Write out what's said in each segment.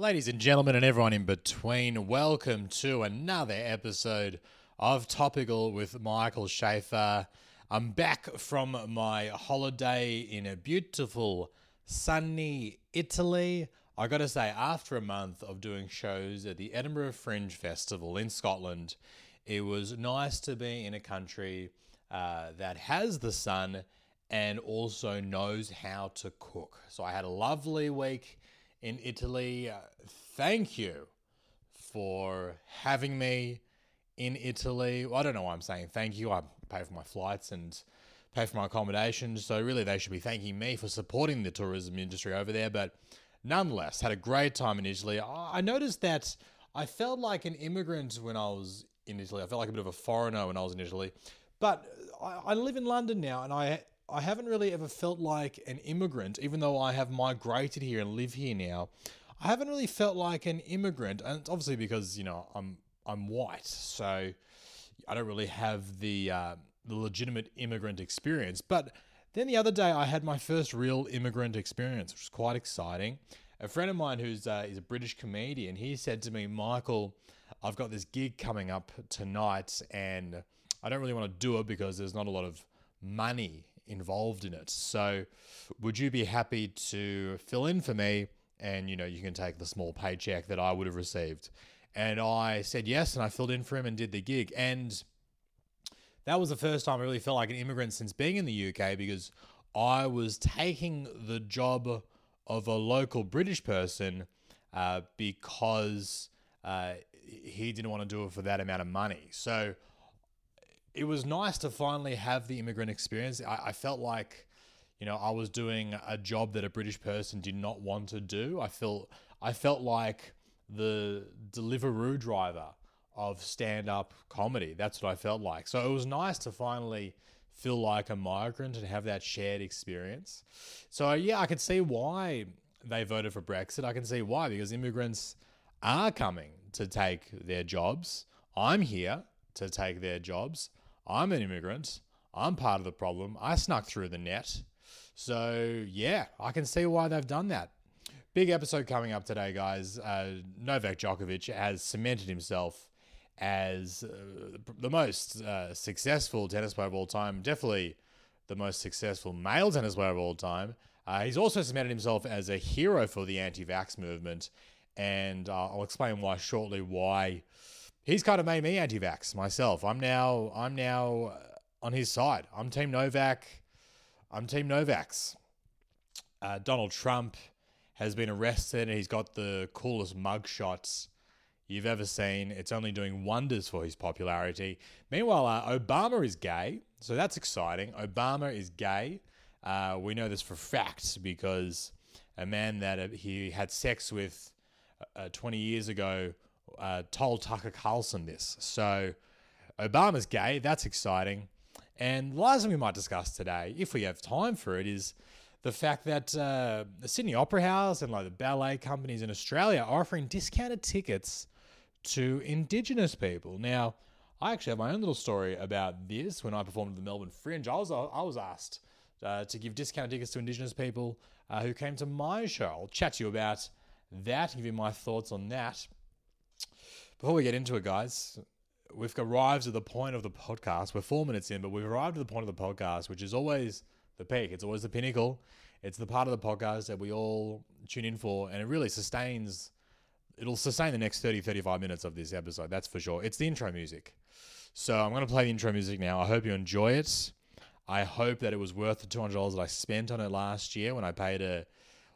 Ladies and gentlemen, and everyone in between, welcome to another episode of Topical with Michael Shafar. I'm back from my holiday in a beautiful, sunny Italy. I gotta say, after a month of doing shows at the Edinburgh Fringe Festival in Scotland, it was nice to be in a country uh, that has the sun and also knows how to cook. So I had a lovely week in Italy. Uh, thank you for having me in Italy. Well, I don't know why I'm saying thank you. I pay for my flights and pay for my accommodation. So really, they should be thanking me for supporting the tourism industry over there. But nonetheless, had a great time in Italy. I noticed that I felt like an immigrant when I was in Italy. I felt like a bit of a foreigner when I was in Italy. But I, I live in London now, and I I haven't really ever felt like an immigrant, even though I have migrated here and live here now. I haven't really felt like an immigrant, and it's obviously because you know I'm I'm white, so I don't really have the uh, the legitimate immigrant experience. But then the other day, I had my first real immigrant experience, which was quite exciting. A friend of mine who's uh, is a British comedian, he said to me, Michael, I've got this gig coming up tonight, and I don't really want to do it because there's not a lot of money involved in it. So, would you be happy to fill in for me? And you know, you can take the small paycheck that I would have received. And I said yes, and I filled in for him and did the gig. And that was the first time I really felt like an immigrant since being in the UK because I was taking the job of a local British person uh, because uh, he didn't want to do it for that amount of money. So it was nice to finally have the immigrant experience. I, I, felt like, you know, I was doing a job that a British person did not want to do. I felt I felt like the Deliveroo driver of stand-up comedy. That's what I felt like. So it was nice to finally feel like a migrant and have that shared experience. So yeah, I can see why they voted for Brexit. I can see why because immigrants are coming to take their jobs. I'm here to take their jobs. I'm an immigrant. I'm part of the problem. I snuck through the net. So, yeah, I can see why they've done that. Big episode coming up today, guys. Uh, Novak Djokovic has cemented himself as uh, the most uh, successful tennis player of all time. Definitely the most successful male tennis player of all time. Uh, he's also cemented himself as a hero for the anti vax movement. And uh, I'll explain why shortly why he's kind of made me anti-vax myself. I'm now I'm now on his side. I'm Team Novak. I'm Team Novak's. Uh, Donald Trump has been arrested and he's got the coolest mugshots you've ever seen. It's only doing wonders for his popularity. Meanwhile, uh, Obama is gay, so that's exciting. Obama is gay. Uh, we know this for fact because a man that uh, he had sex with uh, 20 years ago uh, told Tucker Carlson this. So Obama's gay. That's exciting. And the last thing we might discuss today, if we have time for it, is the fact that uh, the Sydney Opera House and like the ballet companies in Australia are offering discounted tickets to Indigenous people. Now, I actually have my own little story about this. When I performed at the Melbourne Fringe, I was I was asked uh, to give discounted tickets to Indigenous people uh, who came to my show. I'll chat to you about that, give you my thoughts on that. Before we get into it, guys, we've arrived at the point of the podcast. We're four minutes in, but we've arrived at the point of the podcast, which is always the peak. It's always the pinnacle. It's the part of the podcast that we all tune in for, and it really sustains. It'll sustain the next 30, 35 minutes of this episode. That's for sure. It's the intro music. So I'm going to play the intro music now. I hope you enjoy it. I hope that it was worth the $200 that I spent on it last year when I paid a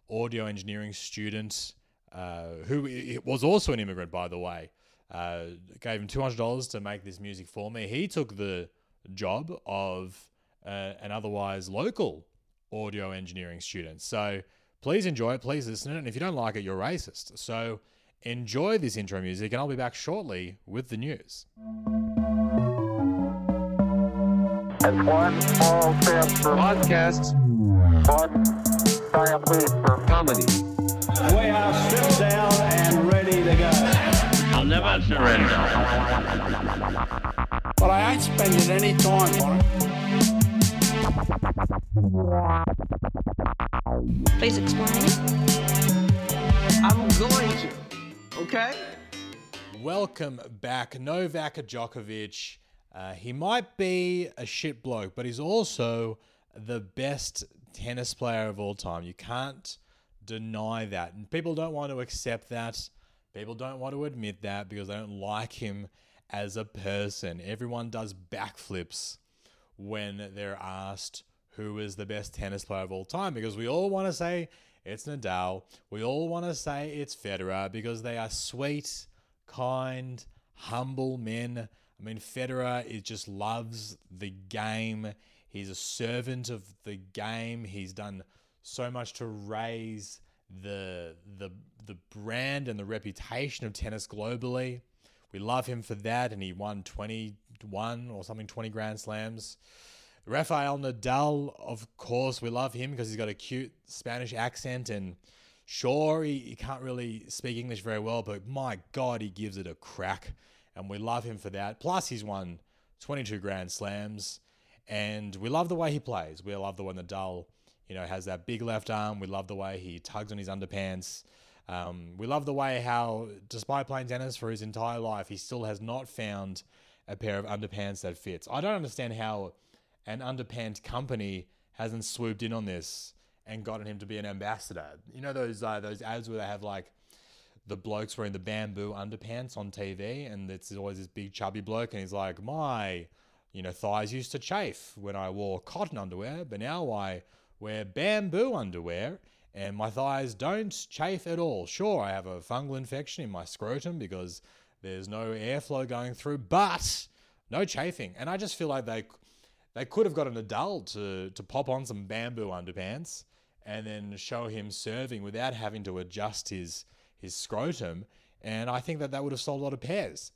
audio engineering student uh, who was also an immigrant, by the way, uh, gave him two hundred dollars to make this music for me. He took the job of uh, an otherwise local audio engineering student. So please enjoy it. Please listen to it. And if you don't like it, you're racist. So enjoy this intro music, and I'll be back shortly with the news. One small step for podcasts, one giant leap for comedy. We are stripped down and ready to go. I'll never surrender. But I ain't spending any time on it. Please explain. I'm going to. Okay? Welcome back, Novak Djokovic. Uh, he might be a shit bloke, but he's also the best tennis player of all time. You can't deny that. And people don't want to accept that. People don't want to admit that because they don't like him as a person. Everyone does backflips when they're asked who is the best tennis player of all time because we all want to say it's Nadal. We all want to say it's Federer because they are sweet, kind, humble men. I mean, Federer is just loves the game. He's a servant of the game. He's done so much to raise the the the brand and the reputation of tennis globally. We love him for that, and he won 21 or something, 20 Grand Slams. Rafael Nadal, of course, we love him because he's got a cute Spanish accent and sure, he, he can't really speak English very well, but my God, he gives it a crack. And we love him for that. Plus, he's won 22 Grand Slams. And we love the way he plays. We love the way Nadal, you know, has that big left arm. We love the way he tugs on his underpants. Um, we love the way how, despite playing tennis for his entire life, he still has not found a pair of underpants that fits. I don't understand how an underpants company hasn't swooped in on this and gotten him to be an ambassador. You know those uh, those ads where they have like the blokes wearing the bamboo underpants on TV, and it's always this big chubby bloke, and he's like, my, you know, thighs used to chafe when I wore cotton underwear, but now I wear bamboo underwear. And my thighs don't chafe at all. Sure, I have a fungal infection in my scrotum because there's no airflow going through, but no chafing. And I just feel like they they could have got Nadal to to pop on some bamboo underpants and then show him serving without having to adjust his his scrotum. And I think that that would have sold a lot of pairs.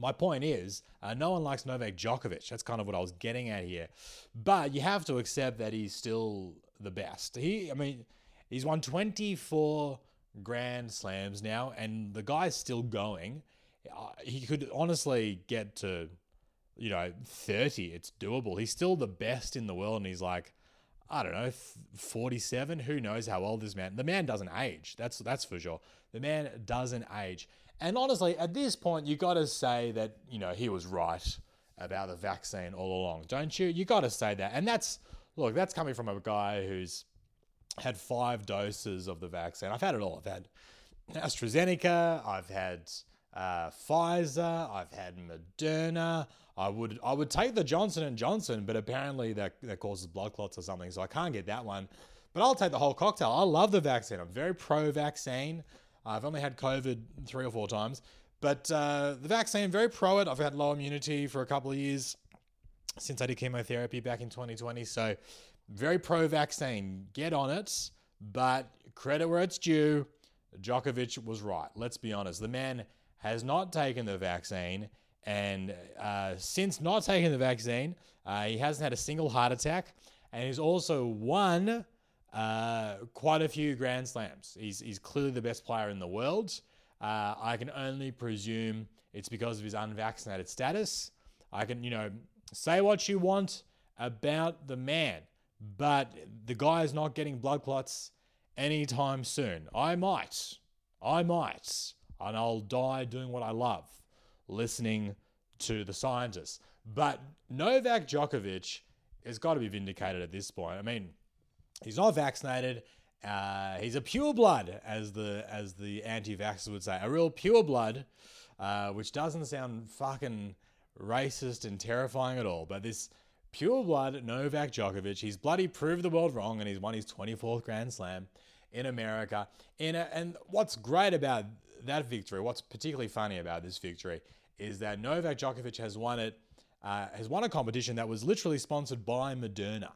My point is, uh, no one likes Novak Djokovic. That's kind of what I was getting at here. But you have to accept that he's still the best. He, I mean, he's won 24 Grand Slams now, and the guy's still going. Uh, he could honestly get to, you know, 30. It's doable. He's still the best in the world, and he's like, I don't know, 47. Who knows how old this man? The man doesn't age. That's that's for sure. The man doesn't age. And honestly, at this point, you got to say that you know he was right about the vaccine all along, don't you? You got to say that. And that's look, that's coming from a guy who's had five doses of the vaccine. I've had it all. I've had AstraZeneca. I've had uh, Pfizer. I've had Moderna. I would I would take the Johnson and Johnson, but apparently that that causes blood clots or something, so I can't get that one. But I'll take the whole cocktail. I love the vaccine. I'm very pro-vaccine. I've only had COVID three or four times, but uh, the vaccine very pro it. I've had low immunity for a couple of years since I did chemotherapy back in 2020, so very pro-vaccine. Get on it, but credit where it's due. Djokovic was right. Let's be honest. The man has not taken the vaccine. And uh, since not taking the vaccine, uh, he hasn't had a single heart attack. And he's also won uh, quite a few Grand Slams. He's, he's clearly the best player in the world. Uh, I can only presume it's because of his unvaccinated status. I can, you know, say what you want about the man, but the guy is not getting blood clots anytime soon. I might. I might. And I'll die doing what I love listening to the scientists. But Novak Djokovic has got to be vindicated at this point. I mean, he's not vaccinated. Uh, he's a pure blood, as the as the anti-vaxxers would say, a real pure blood, uh, which doesn't sound fucking racist and terrifying at all. But this pure blood Novak Djokovic, he's bloody proved the world wrong, and he's won his 24th Grand Slam in America. In a, and what's great about that victory, what's particularly funny about this victory, is that Novak Djokovic has won it, uh, has won a competition that was literally sponsored by Moderna,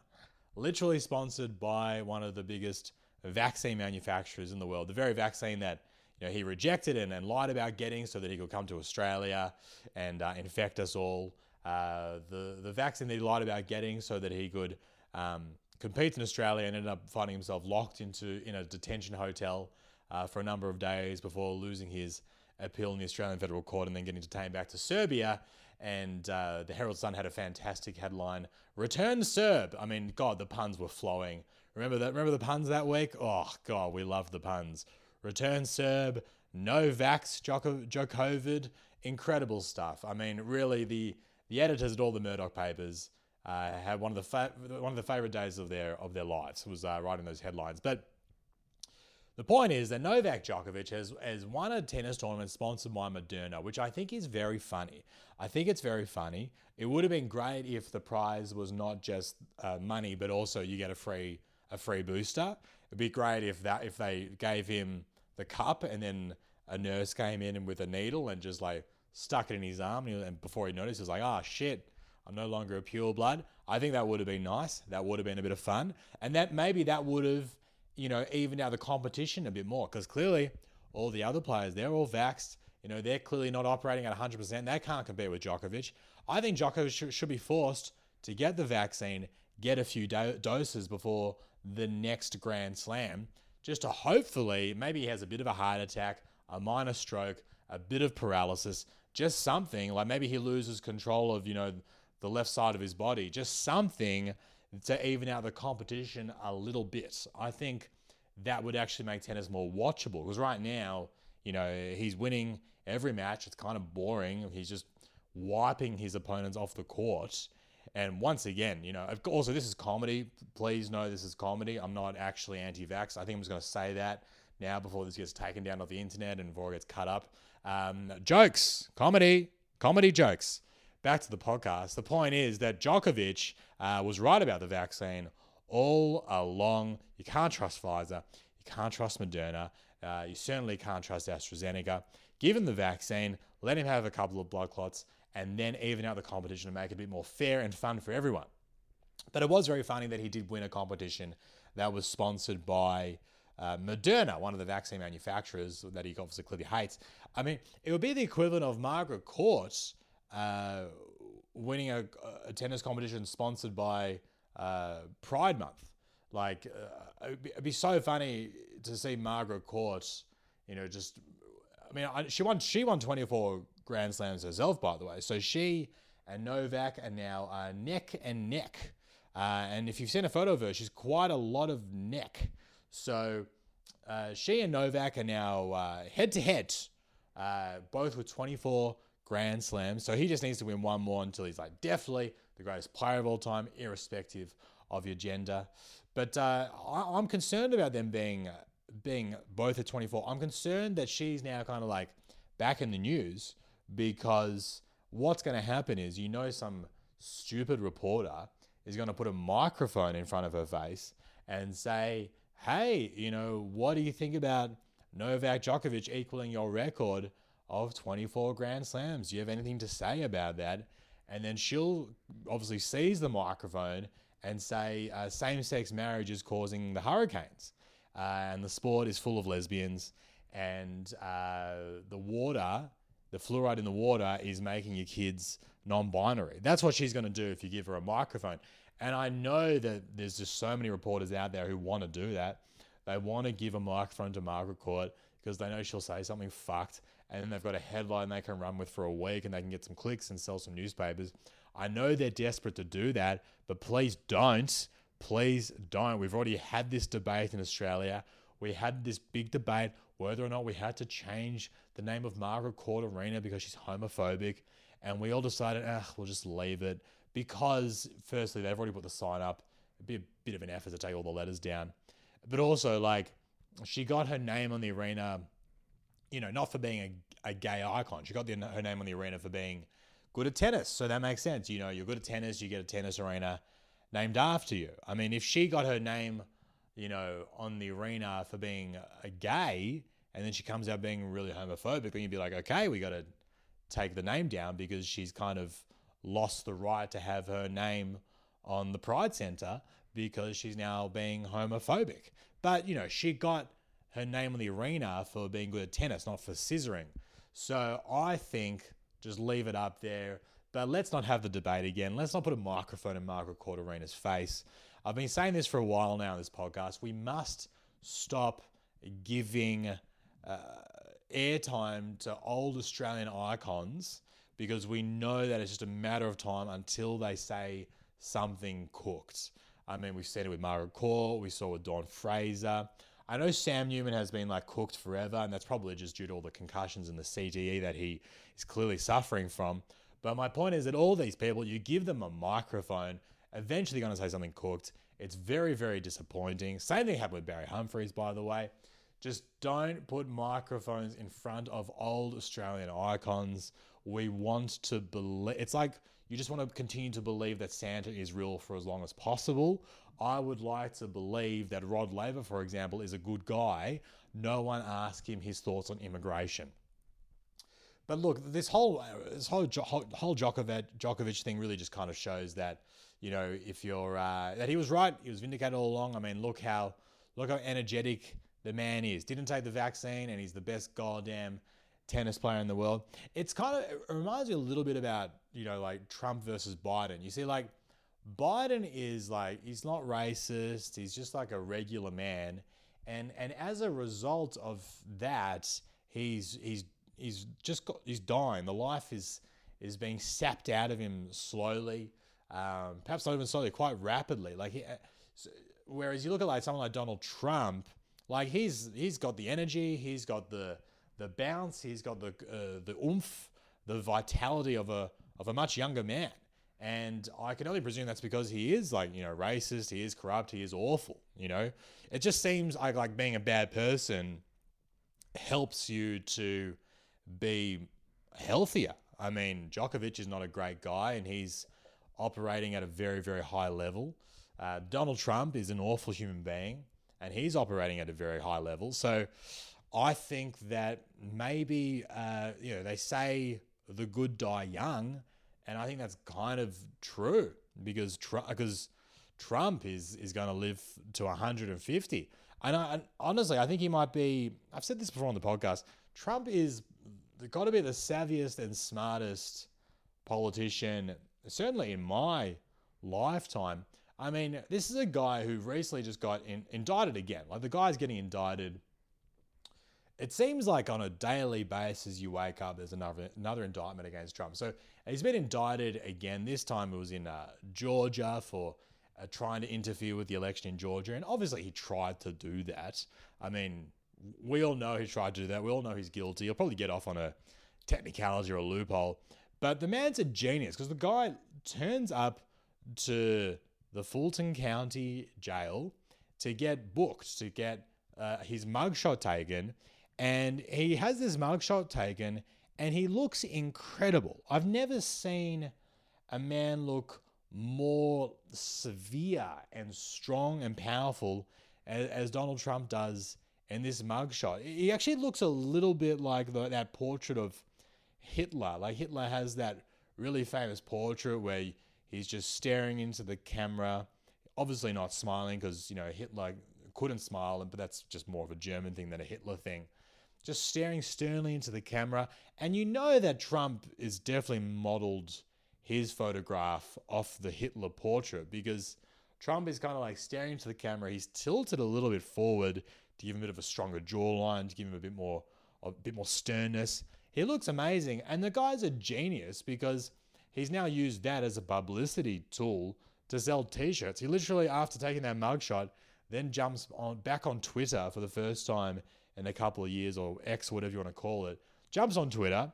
literally sponsored by one of the biggest vaccine manufacturers in the world, the very vaccine that you know, he rejected and, and lied about getting so that he could come to Australia and uh, infect us all. Uh, the the vaccine that he lied about getting so that he could um, compete in Australia and ended up finding himself locked into in a detention hotel uh, for a number of days before losing his appeal in the Australian Federal Court and then getting detained back to Serbia. And uh, the Herald Sun had a fantastic headline: "Return Serb." I mean, God, the puns were flowing. Remember that? Remember the puns that week? Oh God, we loved the puns. return Serb, no vax Djoko- Djokovic, incredible stuff. I mean, really, the the editors at all the Murdoch papers uh, had one of the fa- one of the favorite days of their of their lives was uh, writing those headlines. But the point is that Novak Djokovic has, has won a tennis tournament sponsored by Moderna, which I think is very funny. I think it's very funny. It would have been great if the prize was not just uh, money, but also you get a free a free booster. It'd be great if that if they gave him the cup and then a nurse came in with a needle and just like stuck it in his arm, and, before he noticed, he was like, "Ah, oh, shit." I'm no longer a pure blood. I think that would have been nice. That would have been a bit of fun. And that maybe that would have you know, even out the competition a bit more because clearly all the other players, they're all vaxxed. You know, they're clearly not operating at 100%. They can't compete with Djokovic. I think Djokovic sh- should be forced to get the vaccine, get a few do- doses before the next Grand Slam, just to hopefully, maybe he has a bit of a heart attack, a minor stroke, a bit of paralysis, just something like maybe he loses control of, you know, the left side of his body, just something to even out the competition a little bit. I think that would actually make tennis more watchable because right now, you know, he's winning every match. It's kind of boring. He's just wiping his opponents off the court. And once again, you know, also this is comedy. Please know this is comedy. I'm not actually anti-vax. I think I'm just going to say that now before this gets taken down off the internet and before it gets cut up. Um, jokes, comedy, comedy jokes back to the podcast. The point is that Djokovic uh, was right about the vaccine all along. You can't trust Pfizer. You can't trust Moderna. Uh, you certainly can't trust AstraZeneca. Give him the vaccine, let him have a couple of blood clots, and then even out the competition and make it a bit more fair and fun for everyone. But it was very funny that he did win a competition that was sponsored by uh, Moderna, one of the vaccine manufacturers that he obviously clearly hates. I mean, it would be the equivalent of Margaret Court uh, winning a, a, tennis competition sponsored by uh, Pride Month. Like, uh, it'd, be, it'd, be, so funny to see Margaret Court, you know, just. I mean, she won. She won 24 Grand Slams herself, by the way. So she and Novak are now uh, neck and neck. Uh, and if you've seen a photo of her, she's quite a lot of neck. So uh, she and Novak are now head to head, both with 24 Grand Slam. So he just needs to win one more until he's like definitely the greatest player of all time, irrespective of your gender. But uh, I, am concerned about them being being both at 24. I'm concerned that she's now kind of like back in the news because what's going to happen is you know some stupid reporter is going to put a microphone in front of her face and say, "Hey, you know, what do you think about Novak Djokovic equaling your record?" Of 24 Grand Slams. Do you have anything to say about that? And then she'll obviously seize the microphone and say uh, same sex marriage is causing the hurricanes. Uh, and the sport is full of lesbians. And uh, the water, the fluoride in the water, is making your kids non binary. That's what she's going to do if you give her a microphone. And I know that there's just so many reporters out there who want to do that. They want to give a microphone to Margaret Court because they know she'll say something fucked and then they've got a headline they can run with for a week and they can get some clicks and sell some newspapers. I know they're desperate to do that, but please don't. Please don't. We've already had this debate in Australia. We had this big debate whether or not we had to change the name of Margaret Court Arena because she's homophobic. And we all decided, ah, we'll just leave it because, firstly, they've already put the sign up. It'd be a bit of an effort to take all the letters down. But also, like, she got her name on the arena you know, not for being a, a gay icon. She got the, her name on the arena for being good at tennis. So that makes sense. You know, you're good at tennis, you get a tennis arena named after you. I mean, if she got her name, you know, on the arena for being a gay, and then she comes out being really homophobic, then you'd be like, okay, we got to take the name down because she's kind of lost the right to have her name on the Pride Center because she's now being homophobic. But, you know, she got her name on the arena for being good at tennis, not for scissoring. So I think just leave it up there. But let's not have the debate again. Let's not put a microphone in Margaret Court Arena's face. I've been saying this for a while now in this podcast. We must stop giving uh, airtime to old Australian icons because we know that it's just a matter of time until they say something cooked. I mean, we've seen it with Margaret Court, we saw it with Dawn Fraser. I know Sam Newman has been like cooked forever, and that's probably just due to all the concussions and the CTE that he is clearly suffering from. But my point is that all these people, you give them a microphone, eventually going to say something cooked. It's very, very disappointing. Same thing happened with Barry Humphries, by the way. Just don't put microphones in front of old Australian icons. We want to believe. It's like you just want to continue to believe that Santa is real for as long as possible. I would like to believe that Rod Laver, for example, is a good guy. No one asked him his thoughts on immigration. But look, this whole this whole whole, whole Djokovic, Djokovic thing really just kind of shows that you know if you're uh, that he was right, he was vindicated all along. I mean, look how look how energetic the man is. Didn't take the vaccine, and he's the best goddamn tennis player in the world. It's kind of it reminds me a little bit about you know like Trump versus Biden. You see, like Biden is like he's not racist. He's just like a regular man, and and as a result of that, he's he's he's just got he's dying. The life is is being sapped out of him slowly, um, perhaps not even slowly, quite rapidly. Like, he, whereas you look at like someone like Donald Trump, like he's he's got the energy, he's got the the bounce, he's got the uh, the oomph, the vitality of a of a much younger man. And I can only presume that's because he is like, you know, racist, he is corrupt, he is awful, you know? It just seems like like being a bad person helps you to be healthier. I mean, Djokovic is not a great guy and he's operating at a very, very high level. Uh, Donald Trump is an awful human being and he's operating at a very high level. So I think that maybe, uh, you know, they say the good die young. And I think that's kind of true because because Trump is is going to live to 150. And, I, and honestly, I think he might be. I've said this before on the podcast. Trump is got to be the savviest and smartest politician, certainly in my lifetime. I mean, this is a guy who recently just got in, indicted again. Like the guy's getting indicted. It seems like on a daily basis, you wake up, there's another another indictment against Trump. So he's been indicted again. This time it was in uh, Georgia for uh, trying to interfere with the election in Georgia, and obviously he tried to do that. I mean, we all know he tried to do that. We all know he's guilty. He'll probably get off on a technicality or a loophole. But the man's a genius because the guy turns up to the Fulton County jail to get booked, to get uh, his mugshot taken. And he has this mugshot taken and he looks incredible. I've never seen a man look more severe and strong and powerful as, as Donald Trump does in this mugshot. He actually looks a little bit like the, that portrait of Hitler. Like Hitler has that really famous portrait where he's just staring into the camera, obviously not smiling because you know Hitler couldn't smile, but that's just more of a German thing than a Hitler thing. Just staring sternly into the camera, and you know that Trump is definitely modeled his photograph off the Hitler portrait because Trump is kind of like staring into the camera. He's tilted a little bit forward to give him a bit of a stronger jawline, to give him a bit more a bit more sternness. He looks amazing, and the guy's a genius because he's now used that as a publicity tool to sell T-shirts. He literally, after taking that mugshot, then jumps on back on Twitter for the first time in a couple of years, or X, whatever you want to call it. Jumps on Twitter,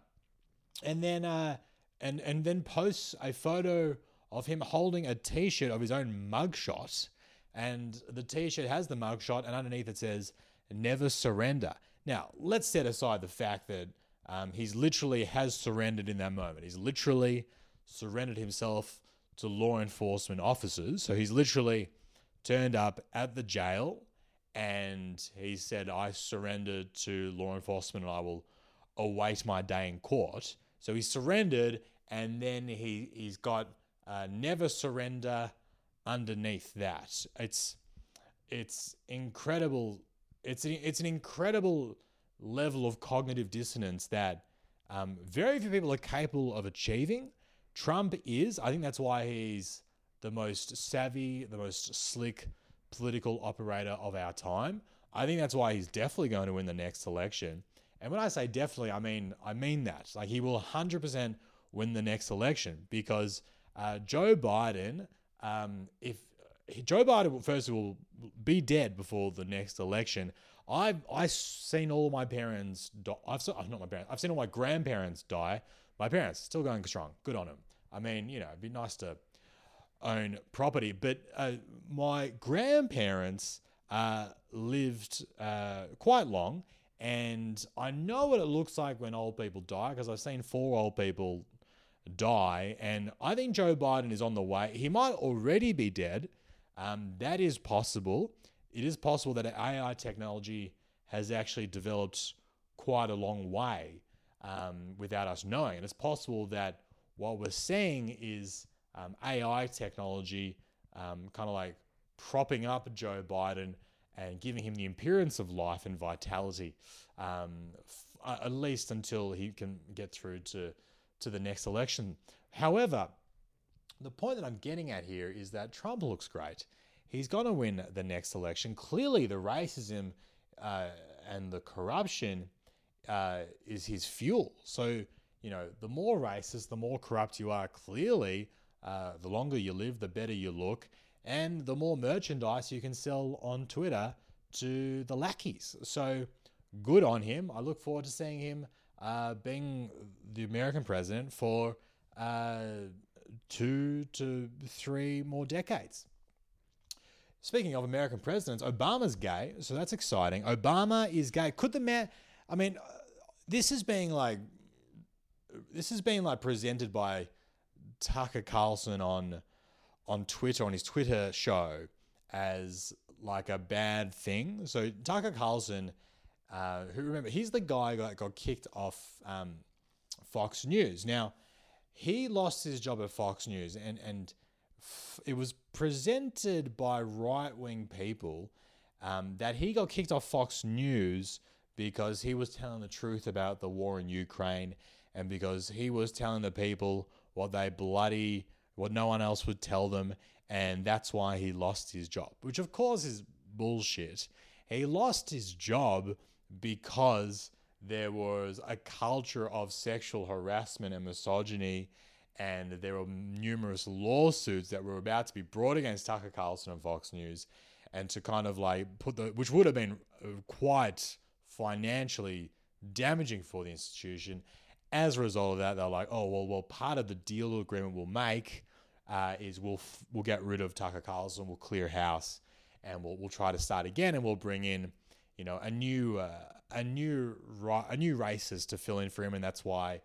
and then uh, and and then posts a photo of him holding a T-shirt of his own mugshot. And the t-shirt has the mugshot and underneath it says never surrender. Now let's set aside the fact that um, he's literally has surrendered in that moment. He's literally surrendered himself to law enforcement officers. So he's literally turned up at the jail and he said i surrender to law enforcement and i will await my day in court so he surrendered and then he, he's got uh, never surrender underneath that. It's it's incredible. It's a, it's an incredible level of cognitive dissonance that um, very few people are capable of achieving. Trump is. I think that's why he's the most savvy, the most slick political operator of our time. I think that's why he's definitely going to win the next election. And when I say definitely, I mean I mean that. Like he will 100% win the next election because uh, Joe Biden um, if Joe Biden first of all be dead before the next election. I've I've seen all my parents. Die. I've seen, not my parents. I've seen all my grandparents die. My parents still going strong. Good on them. I mean, you know, it'd be nice to own property, but uh, my grandparents uh, lived uh, quite long, and I know what it looks like when old people die because I've seen four old people die, and I think Joe Biden is on the way. He might already be dead. Um, that is possible. It is possible that AI technology has actually developed quite a long way um, without us knowing. And it's possible that what we're seeing is um, AI technology um, kind of like propping up Joe Biden and giving him the appearance of life and vitality, um, f- at least until he can get through to, to the next election. However, the point that I'm getting at here is that Trump looks great. He's going to win the next election. Clearly, the racism uh, and the corruption uh, is his fuel. So, you know, the more racist, the more corrupt you are, clearly, uh, the longer you live, the better you look, and the more merchandise you can sell on Twitter to the lackeys. So, good on him. I look forward to seeing him uh, being the American president for uh, two to three more decades. Speaking of American presidents, Obama's gay, so that's exciting. Obama is gay. Could the man? I mean, uh, this is being like, this is being like presented by Tucker Carlson on, on Twitter on his Twitter show as like a bad thing. So Tucker Carlson, uh, who remember he's the guy that got kicked off um, Fox News. Now, he lost his job at Fox News, and and f- it was presented by right wing people um, that he got kicked off Fox News because he was telling the truth about the war in Ukraine, and because he was telling the people what they bloody what no one else would tell them, and that's why he lost his job. Which of course is bullshit. He lost his job because there was a culture of sexual harassment and misogyny, and there were numerous lawsuits that were about to be brought against Tucker Carlson and Fox News, and to kind of like put the, which would have been uh, quite financially damaging for the institution. As a result of that, they're like, oh well, well, part of the deal agreement we'll make uh, is we'll f- we'll get rid of Tucker Carlson, we'll clear house, and we'll we'll try to start again, and we'll bring in, you know, a new. Uh, a new a new racist to fill in for him, and that's why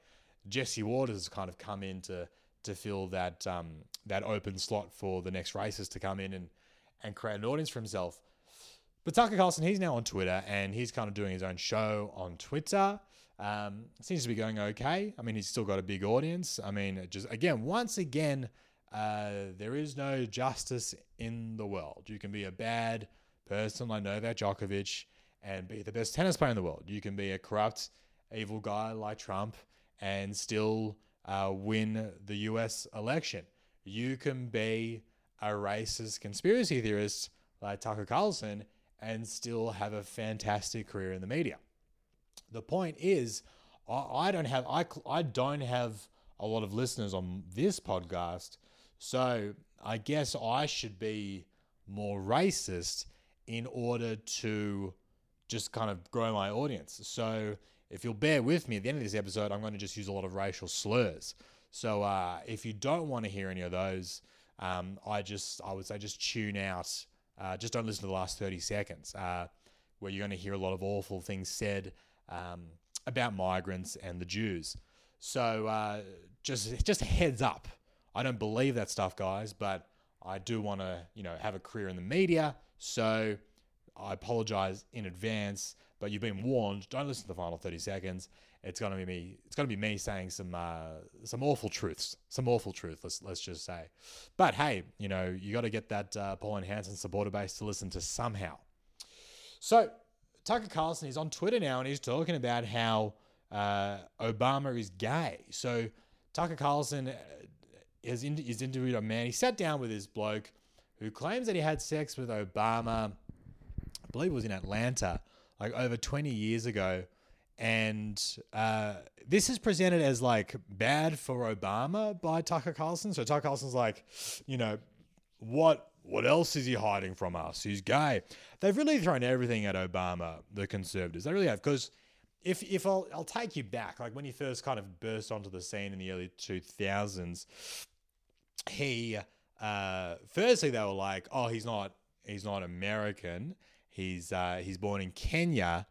Jesse Watters has kind of come in to to fill that um, that open slot for the next racist to come in and and create an audience for himself. But Tucker Carlson, he's now on Twitter and he's kind of doing his own show on Twitter. Um, seems to be going okay. I mean, he's still got a big audience. I mean, just again, once again, uh, there is no justice in the world. You can be a bad person like Novak Djokovic and be the best tennis player in the world. You can be a corrupt, evil guy like Trump and still uh, win the US election. You can be a racist conspiracy theorist like Tucker Carlson and still have a fantastic career in the media. The point is, I, I don't have I, I don't have a lot of listeners on this podcast, so I guess I should be more racist in order to just kind of grow my audience. So if you'll bear with me at the end of this episode, I'm going to just use a lot of racial slurs. So uh, if you don't want to hear any of those, um, I just I would say just tune out. Uh, just don't listen to the last 30 seconds, uh, where you're going to hear a lot of awful things said um, about migrants and the Jews. So uh, just just a heads up. I don't believe that stuff, guys, but I do want to you know have a career in the media. So I apologize in advance, but you've been warned. Don't listen to the final 30 seconds. It's gonna be me. It's gonna be me saying some uh, some awful truths, some awful truth. Let's let's just say. But hey, you know you got to get that uh, Pauline Hanson supporter base to listen to somehow. So Tucker Carlson is on Twitter now, and he's talking about how uh, Obama is gay. So Tucker Carlson uh, has, in, has interviewed a man. He sat down with this bloke who claims that he had sex with Obama I believe it was in Atlanta, like over 20 years ago. And uh, this is presented as like bad for Obama by Tucker Carlson. So Tucker Carlson's like, you know, what what else is he hiding from us? He's gay. They've really thrown everything at Obama, the conservatives. They really have. Because if, if I'll, I'll take you back, like when he first kind of burst onto the scene in the early 2000s, he, uh, firstly, they were like, oh, he's not, he's not American. He's, uh, he's born in Kenya.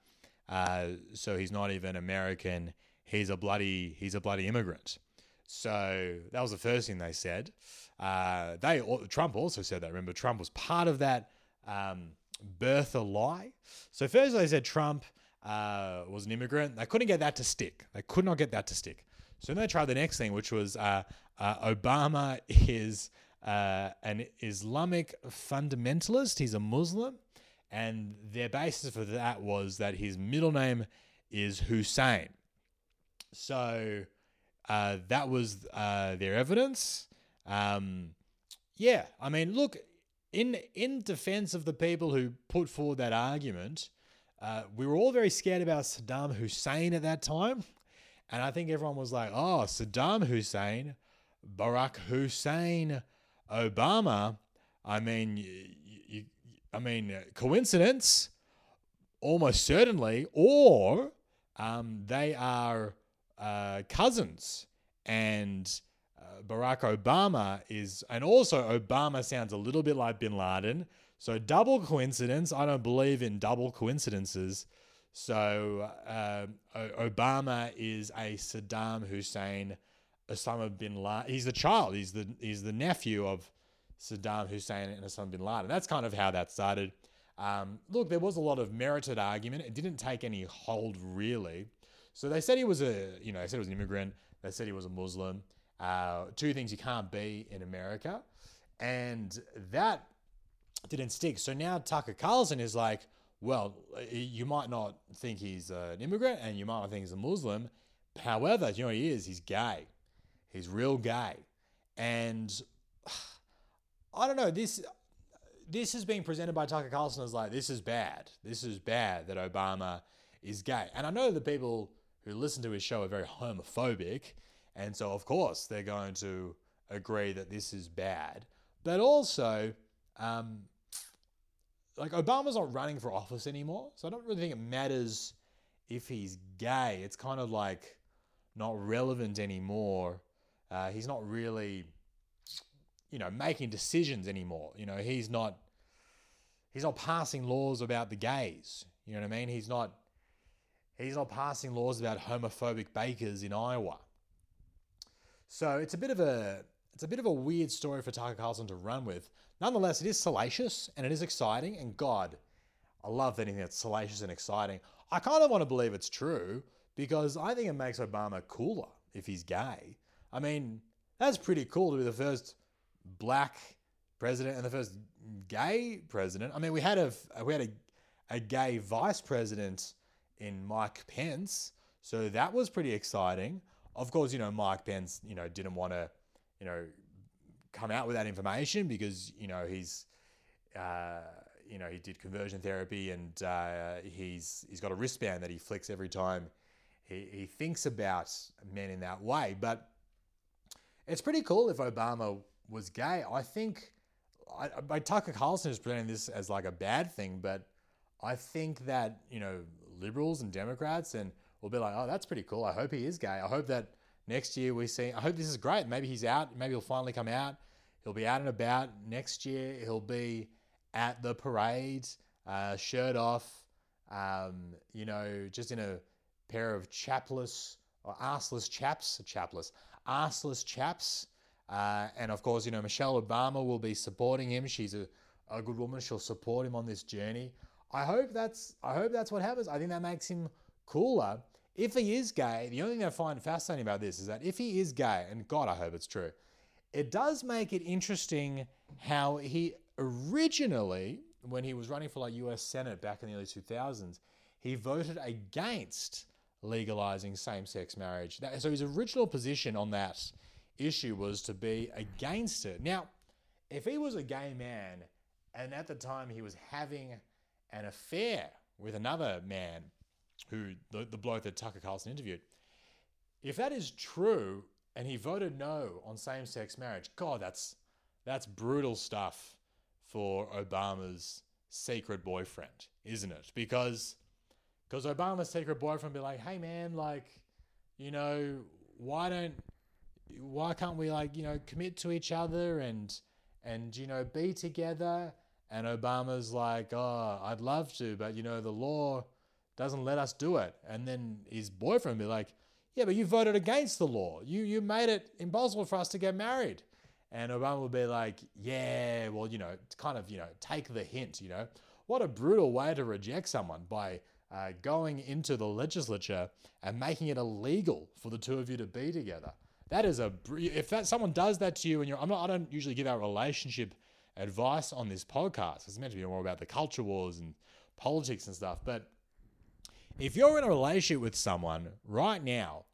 Uh, so he's not even American. He's a bloody, he's a bloody immigrant. So that was the first thing they said. Uh, they Trump also said that. Remember, Trump was part of that um, birther lie. So first they said Trump uh, was an immigrant. They couldn't get that to stick. They could not get that to stick. So then they tried the next thing, which was uh, uh Obama is uh, an Islamic fundamentalist. He's a Muslim, and their basis for that was that his middle name is Hussein. So uh, that was uh, their evidence. Um, yeah, I mean, look, in in defense of the people who put forward that argument, uh, we were all very scared about Saddam Hussein at that time, and I think everyone was like, "Oh, Saddam Hussein, Barack Hussein, Obama." I mean, you, you, I mean, coincidence, almost certainly, or um, they are uh, cousins, and uh, Barack Obama is, and also Obama sounds a little bit like Bin Laden. So double coincidence. I don't believe in double coincidences. So uh, Obama is a Saddam Hussein, Osama bin Laden. He's the child. He's the he's the nephew of Saddam Hussein and Osama bin Laden. That's kind of how that started. Um, look, there was a lot of merited argument. It didn't take any hold really. So they said he was a, you know, they said he was an immigrant. They said he was a Muslim. Uh, two things you can't be in America. And that didn't stick. So now Tucker Carlson is like, well, you might not think he's an immigrant and you might not think he's a Muslim. However, you know he is? He's gay. He's real gay. And I don't know, this this is being presented by Tucker Carlson as like, this is bad. This is bad that Obama is gay. And I know the people who listen to his show are very homophobic. And so, of course, they're going to agree that this is bad. But also, um, like, Obama's not running for office anymore. So I don't really think it matters if he's gay. It's kind of like not relevant anymore. Uh, he's not really, you know, making decisions anymore. You know, he's not. He's not passing laws about the gays. You know what I mean? He's not He's not passing laws about homophobic bakers in Iowa. So it's a bit of a it's a bit of a weird story for Tucker Carlson to run with. Nonetheless, it is salacious and it is exciting. And God, I love anything that's salacious and exciting. I kind of want to believe it's true because I think it makes Obama cooler if he's gay. I mean, that's pretty cool to be the first black president and the first gay president. I mean, we had a we had a, a gay vice president in Mike Pence. So that was pretty exciting. Of course, you know, Mike Pence, you know, didn't want to, you know, come out with that information because, you know, he's, uh, you know, he did conversion therapy and uh, he's he's got a wristband that he flicks every time he, he thinks about men in that way. But it's pretty cool if Obama was gay. I think I, I, Tucker Carlson is presenting this as like a bad thing, but I think that you know liberals and Democrats, and we'll be like, oh, that's pretty cool. I hope he is gay. I hope that next year we see. I hope this is great. Maybe he's out. Maybe he'll finally come out. He'll be out and about next year. He'll be at the parade, uh, shirt off, um, you know, just in a pair of chapless or arseless chaps, chapless, arseless chaps. Uh, and of course, you know, Michelle Obama will be supporting him. She's a, a good woman. She'll support him on this journey. I hope that's I hope that's what happens. I think that makes him cooler. If he is gay, the only thing I find fascinating about this is that if he is gay, and God, I hope it's true, it does make it interesting how he originally, when he was running for like US Senate back in the early 2000s, he voted against legalizing same sex marriage. So his original position on that issue was to be against it. Now, if he was a gay man and at the time he was having an affair with another man who the, the bloke that Tucker Carlson interviewed. If that is true and he voted no on same sex marriage, God, that's that's brutal stuff for Obama's secret boyfriend, isn't it? Because because Obama's secret boyfriend be like, hey man, like, you know, why don't why can't we like, you know, commit to each other and and you know, be together? And Obama's like, oh, I'd love to, but you know, the law doesn't let us do it. And then his boyfriend be like, yeah, but you voted against the law. You you made it impossible for us to get married. And Obama would be like, yeah, well, you know, kind of, you know, take the hint, you know. What a brutal way to reject someone by uh, going into the legislature and making it illegal for the two of you to be together. That is a if that someone does that to you and you're I'm not I don't usually give out relationship advice on this podcast. It's meant to be more about the culture wars and politics and stuff, but if you're in a relationship with someone right now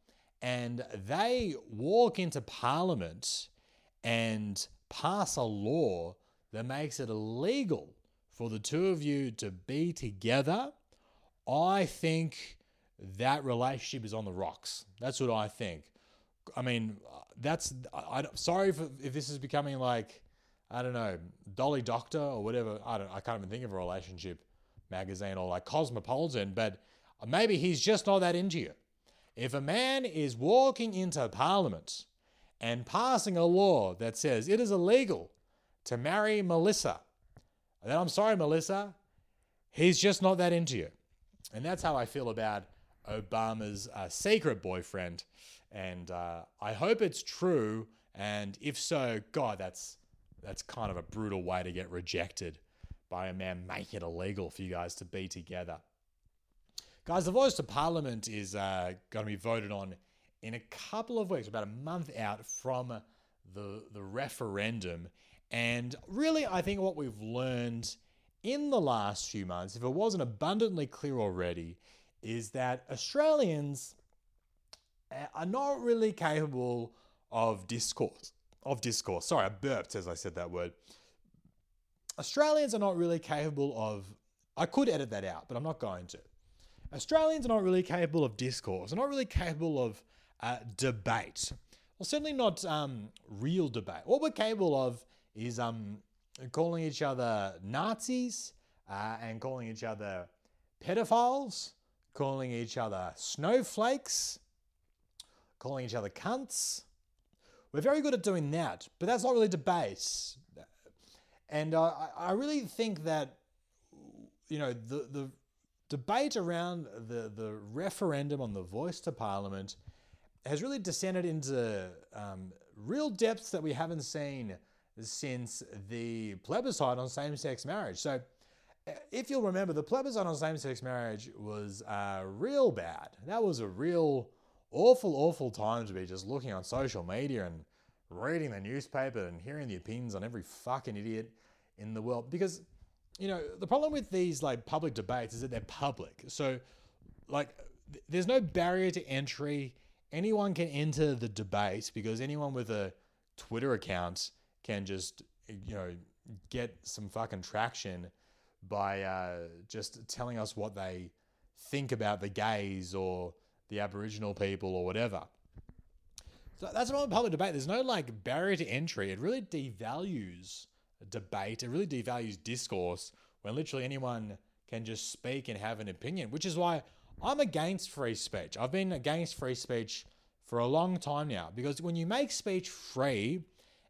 and they walk into parliament and pass a law that makes it illegal for the two of you to be together, I think that relationship is on the rocks. That's what I think. I mean, uh, that's I, I sorry if, if this is becoming like I don't know Dolly Doctor or whatever. I don't. I can't even think of a relationship magazine or like Cosmopolitan, but maybe he's just not that into you. If a man is walking into Parliament and passing a law that says it is illegal to marry Melissa, then I'm sorry, Melissa, he's just not that into you. And that's how I feel about Obama's uh, secret boyfriend. And uh, I hope it's true. And if so, God, that's that's kind of a brutal way to get rejected by a man Make it illegal for you guys to be together. Guys, the voice to Parliament is uh, going to be voted on in a couple of weeks, about a month out from the, the referendum. And really, I think what we've learned in the last few months, if it wasn't abundantly clear already, is that Australians uh, are not really capable of discourse. Of discourse. Sorry, I burped as I said that word. Australians are not really capable of. I could edit that out, but I'm not going to. Australians are not really capable of discourse. They're not really capable of uh, debate. Well, certainly not um, real debate. What we're capable of is um, calling each other Nazis uh, and calling each other pedophiles, calling each other snowflakes, calling each other cunts. We're very good at doing that, but that's not really debate. And uh, I really think that, you know, the, the debate around the, the referendum on the voice to parliament has really descended into um, real depths that we haven't seen since the plebiscite on same sex marriage. So, uh, if you'll remember, the plebiscite on same sex marriage was uh, real bad. That was a real awful, awful time to be just looking on social media and reading the newspaper and hearing the opinions on every fucking idiot in the world. Because, you know, the problem with these like public debates is that they're public. So, like, th- there's no barrier to entry. Anyone can enter the debate because anyone with a Twitter account can just, you know, get some fucking traction by uh, just telling us what they think about the gays or the Aboriginal people or whatever. So that's about public debate. There's no like barrier to entry. It really devalues debate. It really devalues discourse when literally anyone can just speak and have an opinion, which is why I'm against free speech. I've been against free speech for a long time now because when you make speech free,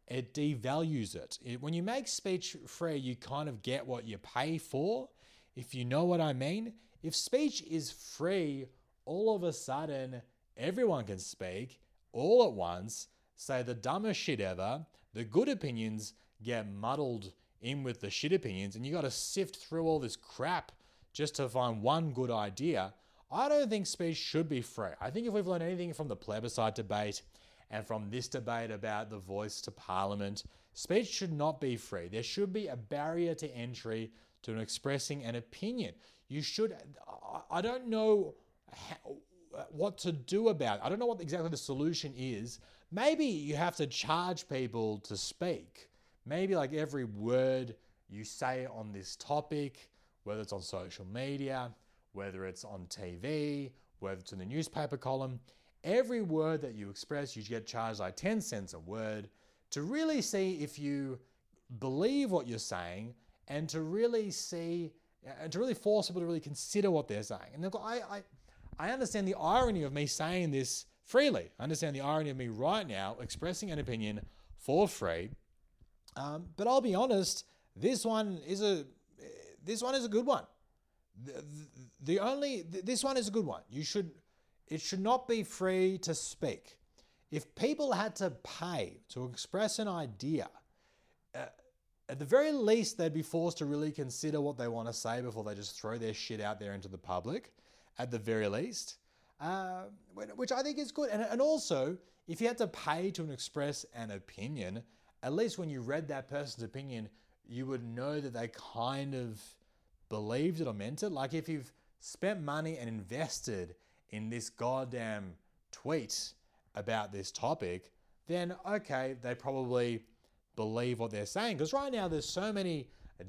it devalues it. it. When you make speech free, you kind of get what you pay for, if you know what I mean. If speech is free, all of a sudden everyone can speak all at once, say the dumbest shit ever, the good opinions get muddled in with the shit opinions, and you got to sift through all this crap just to find one good idea. I don't think speech should be free. I think if we've learned anything from the plebiscite debate and from this debate about the voice to parliament, speech should not be free. There should be a barrier to entry to expressing an opinion. You should, I don't know what to do about it. I don't know what exactly the solution is. Maybe you have to charge people to speak. Maybe like every word you say on this topic, whether it's on social media, whether it's on TV, whether it's in the newspaper column, every word that you express, you get charged like 10 cents a word to really see if you believe what you're saying and to really see and to really force people to really consider what they're saying. And I, I, I understand the irony of me saying this freely. I understand the irony of me right now expressing an opinion for free. Um, but I'll be honest, this one is a this one is a good one. The, the only this one is a good one. You should it should not be free to speak. If people had to pay to express an idea, uh, at the very least, they'd be forced to really consider what they want to say before they just throw their shit out there into the public, at the very least, uh, which I think is good. And, and also, if you had to pay to express an opinion, at least when you read that person's opinion, you would know that they kind of believed it or meant it. Like if you've spent money and invested in this goddamn tweet about this topic, then okay, they probably believe what they're saying. Because right now, there's so many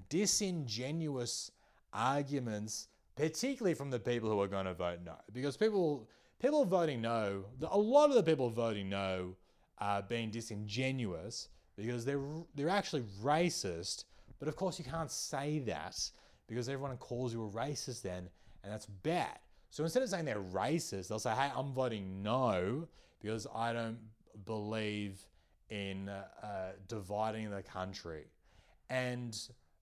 disingenuous arguments, particularly from the people who are going to vote no. Because people, people voting no, a lot of the people voting no are being disingenuous because they're they're actually racist. But of course, you can't say that because everyone calls you a racist then, and that's bad. So instead of saying they're racist, they'll say, "Hey, I'm voting no because I don't believe in uh, uh, dividing the country. And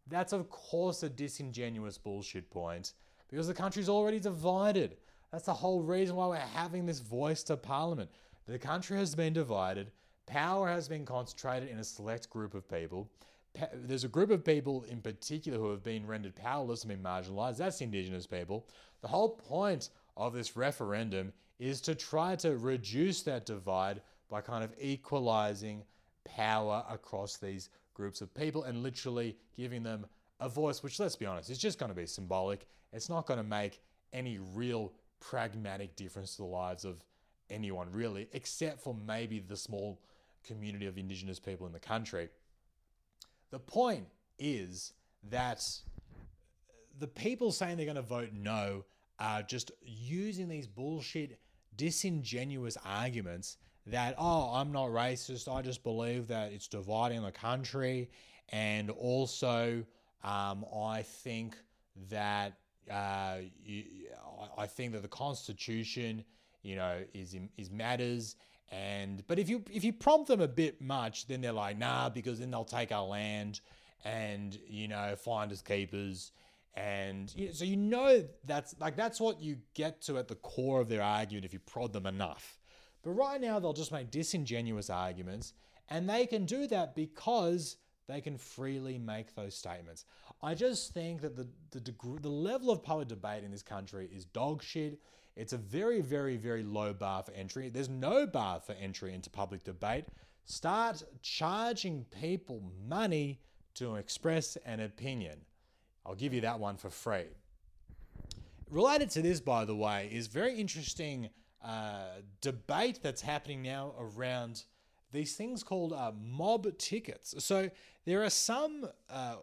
that's, of course, a disingenuous bullshit point because the country's already divided. That's the whole reason why we're having this voice to parliament. The country has been divided, power has been concentrated in a select group of people. There's a group of people in particular who have been rendered powerless and been marginalized. That's Indigenous people. The whole point of this referendum is to try to reduce that divide by kind of equalizing power across these groups of people and literally giving them a voice, which, let's be honest, is just going to be symbolic. It's not going to make any real pragmatic difference to the lives of anyone, really, except for maybe the small community of Indigenous people in the country. The point is that the people saying they're going to vote no are just using these bullshit, disingenuous arguments that, oh, I'm not racist. I just believe that it's dividing the country. And also, um, I think that uh, you, I think that the Constitution, you know, is is matters. And but if you if you prompt them a bit much, then they're like, nah, because then they'll take our land and you know find us keepers. And you know, so you know that's like that's what you get to at the core of their argument if you prod them enough. But right now, they'll just make disingenuous arguments, and they can do that because they can freely make those statements. I just think that the, the, degree, the level of public debate in this country is dog shit. It's a very, very, very low bar for entry. There's no bar for entry into public debate. Start charging people money to express an opinion. I'll give you that one for free. Related to this, by the way, is very interesting uh, debate that's happening now around these things called uh, mob tickets. So there are some, uh,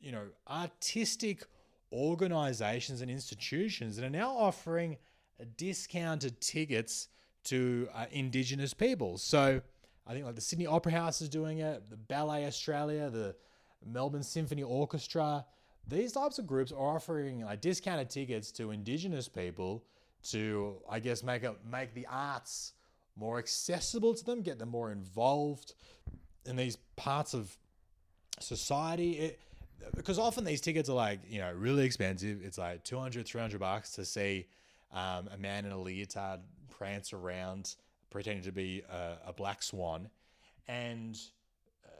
you know, artistic organizations and institutions that are now offering discounted tickets to uh, Indigenous peoples. So I think like the Sydney Opera House is doing it, the Ballet Australia, the Melbourne Symphony Orchestra. These types of groups are offering like discounted tickets to Indigenous people to, I guess, make make the arts more accessible to them, get them more involved in these parts of society. It, because often these tickets are like, you know, really expensive. It's like 200, 300 bucks to see um, a man in a leotard prance around pretending to be a, a black swan. And uh,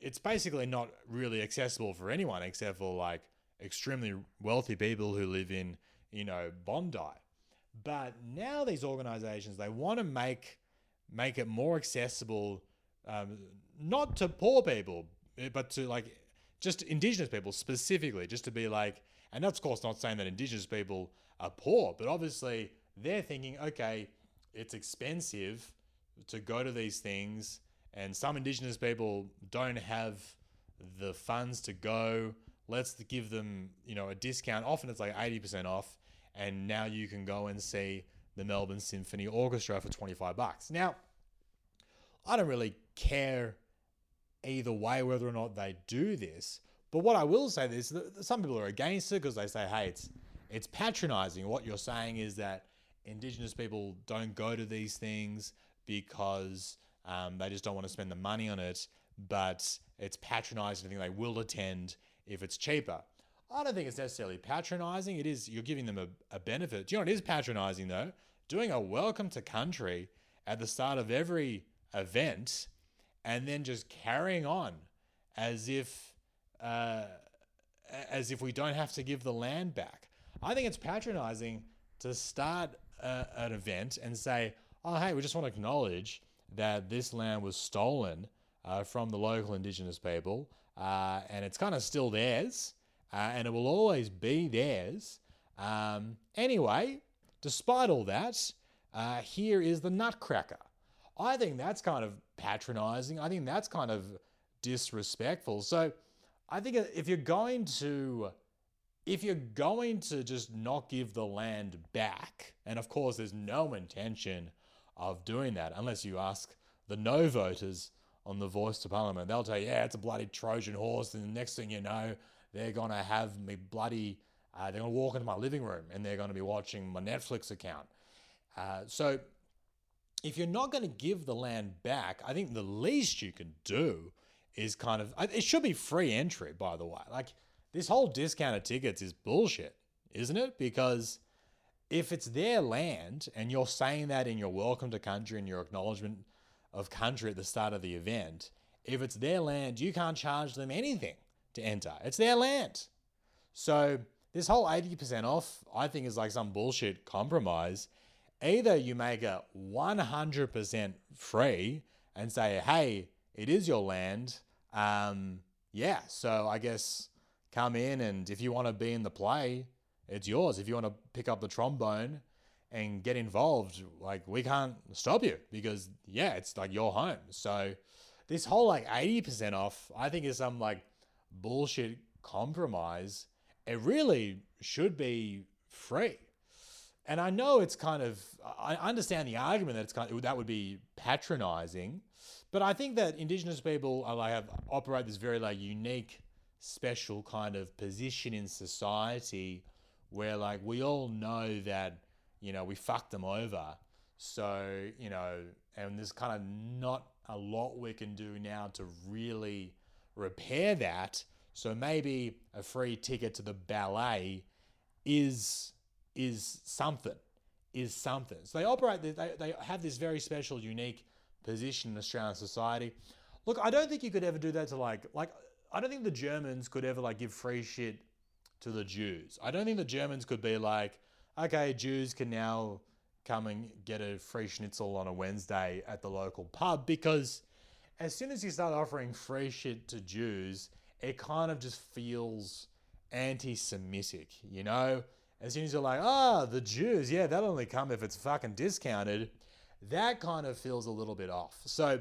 it's basically not really accessible for anyone except for like extremely wealthy people who live in you know, Bondi. But now these organizations, they want to make make it more accessible, um, not to poor people, eh, but to like just indigenous people specifically, just to be like, and that's of course not saying that indigenous people are poor, but obviously they're thinking, okay, it's expensive to go to these things, and some indigenous people don't have the funds to go. Let's give them, you know, a discount. Often it's like 80% off and now you can go and see the Melbourne Symphony Orchestra for 25 bucks. Now, I don't really care either way whether or not they do this. But what I will say is that some people are against it because they say, hey, it's it's patronizing. What you're saying is that Indigenous people don't go to these things because um, they just don't want to spend the money on it, but it's patronizing. I think they will attend if it's cheaper. I don't think it's necessarily patronizing. It is, you're giving them a, a benefit. Do you know what is patronizing though? Doing a welcome to country at the start of every event and then just carrying on as if uh, as if we don't have to give the land back. I think it's patronizing to start a, an event and say, "Oh, hey, we just want to acknowledge that this land was stolen uh, from the local indigenous people, uh, and it's kind of still theirs, uh, and it will always be theirs." Um, anyway, despite all that, uh, here is the Nutcracker. I think that's kind of patronizing. I think that's kind of disrespectful. So I think if you're going to if you're going to just not give the land back, and of course there's no intention of doing that unless you ask the no voters on the voice to parliament, they'll tell you, yeah, it's a bloody Trojan horse, and the next thing you know, they're gonna have me bloody, uh, they're gonna walk into my living room and they're gonna be watching my Netflix account. Uh, so if you're not going to give the land back, I think the least you can do is kind of it should be free entry by the way. Like this whole discounted tickets is bullshit isn't it? Because if it's their land and you're saying that in your welcome to country and your acknowledgement of country at the start of the event if it's their land you can't charge them anything to enter. It's their land. So this whole 80% off i think is like some bullshit compromise either you make it 100% free and say hey it is your land um, yeah, so I guess come in and if you want to be in the play, it's yours. If you want to pick up the trombone and get involved, like we can't stop you because yeah, it's like your home. So this whole like 80% off, I think is some like bullshit compromise. It really should be free. And I know it's kind of I understand the argument that it's kind of, that would be patronizing, but I think that Indigenous people are like have operate this very like unique, special kind of position in society, where like we all know that you know we fucked them over, so you know, and there's kind of not a lot we can do now to really repair that. So maybe a free ticket to the ballet is is something, is something. So they operate. They they have this very special, unique position in Australian society. Look, I don't think you could ever do that to like like I don't think the Germans could ever like give free shit to the Jews. I don't think the Germans could be like, okay, Jews can now come and get a free schnitzel on a Wednesday at the local pub because as soon as you start offering free shit to Jews, it kind of just feels anti-Semitic, you know? As soon as you're like, ah, oh, the Jews, yeah, that'll only come if it's fucking discounted that kind of feels a little bit off. So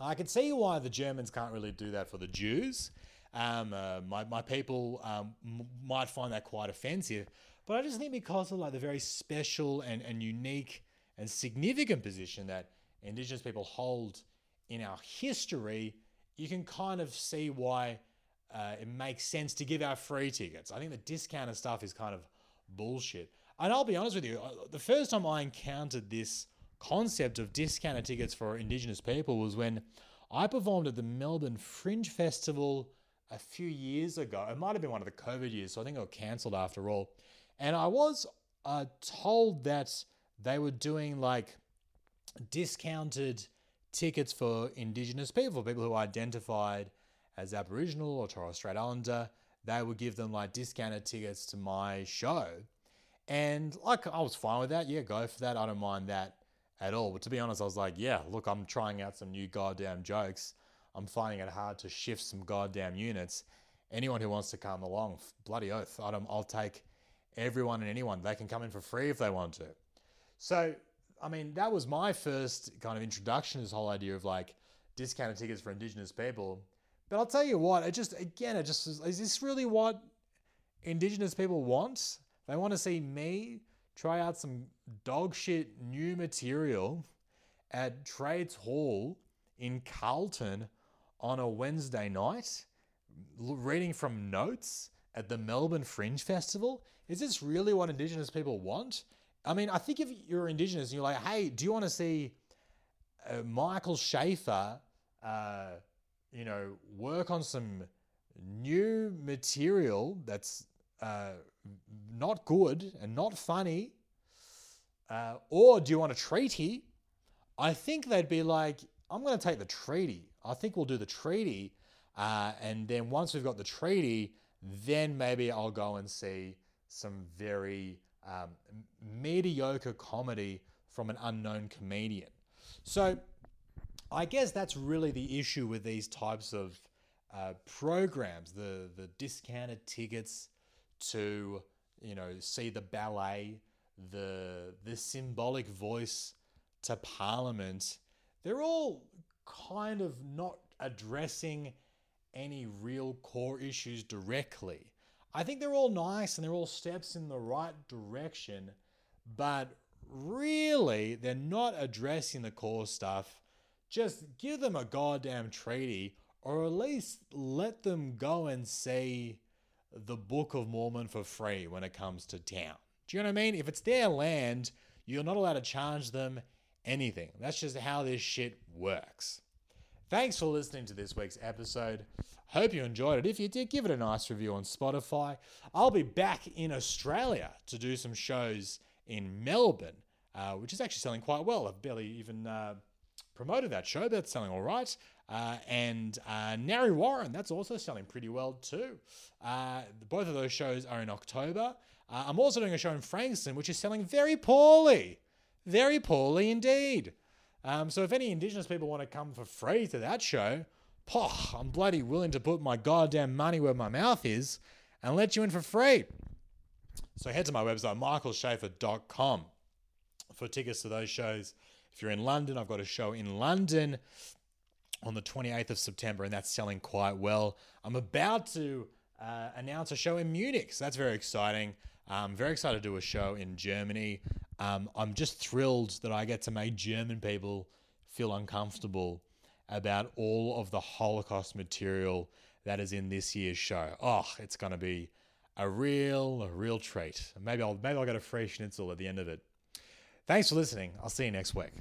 I can see why the Germans can't really do that for the Jews. Um, uh, my, my people um, m- might find that quite offensive, but I just think because of like the very special and, and unique and significant position that Indigenous people hold in our history, you can kind of see why uh, it makes sense to give out free tickets. I think the discounted stuff is kind of bullshit. And I'll be honest with you, uh, the first time I encountered this concept of discounted tickets for Indigenous people was when I performed at the Melbourne Fringe Festival a few years ago. It might have been one of the COVID years, so I think it got cancelled after all. And I was uh, told that they were doing like discounted tickets for Indigenous people, people who identified as Aboriginal or Torres Strait Islander. They would give them like discounted tickets to my show. And like I was fine with that. Yeah, go for that. I don't mind that at all. But to be honest, I was like, yeah, look, I'm trying out some new goddamn jokes. I'm finding it hard to shift some goddamn units. Anyone who wants to come along, bloody oath, I'll take everyone and anyone. They can come in for free if they want to. So, I mean, that was my first kind of introduction to this whole idea of like discounted tickets for Indigenous people. But I'll tell you what, it just, again, it just, is this really what Indigenous people want? They want to see me try out some dog shit new material at Trades Hall in Carlton on a Wednesday night, reading from notes at the Melbourne Fringe Festival? Is this really what Indigenous people want? I mean, I think if you're Indigenous and you're like, hey, do you want to see uh, Michael Shafar, uh, you know, work on some new material that's uh, not good and not funny? Uh, or do you want a treaty? I think they'd be like, I'm going to take the treaty. I think we'll do the treaty. Uh, and then once we've got the treaty, then maybe I'll go and see some very um, mediocre comedy from an unknown comedian. So I guess that's really the issue with these types of uh, programs the, the discounted tickets to, you know, see the ballet, the, the symbolic voice to Parliament, they're all kind of not addressing any real core issues directly. I think they're all nice and they're all steps in the right direction, but really, they're not addressing the core stuff. Just give them a goddamn treaty, or at least let them go and see the Book of Mormon for free when it comes to town. Do you know what I mean? If it's their land, you're not allowed to charge them anything. That's just how this shit works. Thanks for listening to this week's episode. Hope you enjoyed it. If you did, give it a nice review on Spotify. I'll be back in Australia to do some shows in Melbourne, uh, which is actually selling quite well. I've barely even uh, promoted that show, That's selling all right. Uh, and uh, Narre Warren, that's also selling pretty well too. Uh, both of those shows are in October. Uh, I'm also doing a show in Frankston, which is selling very poorly. Very poorly indeed. Um, so if any Indigenous people want to come for free to that show, poh, I'm bloody willing to put my goddamn money where my mouth is and let you in for free. So head to my website, michaelshafar.com, for tickets to those shows. If you're in London, I've got a show in London on the 28th of September, and that's selling quite well. I'm about to uh, announce a show in Munich, so that's very exciting. I'm very excited to do a show in Germany. Um, I'm just thrilled that I get to make German people feel uncomfortable about all of the Holocaust material that is in this year's show. Oh, it's going to be a real, a real treat. Maybe I'll maybe I'll get a free schnitzel at the end of it. Thanks for listening. I'll see you next week.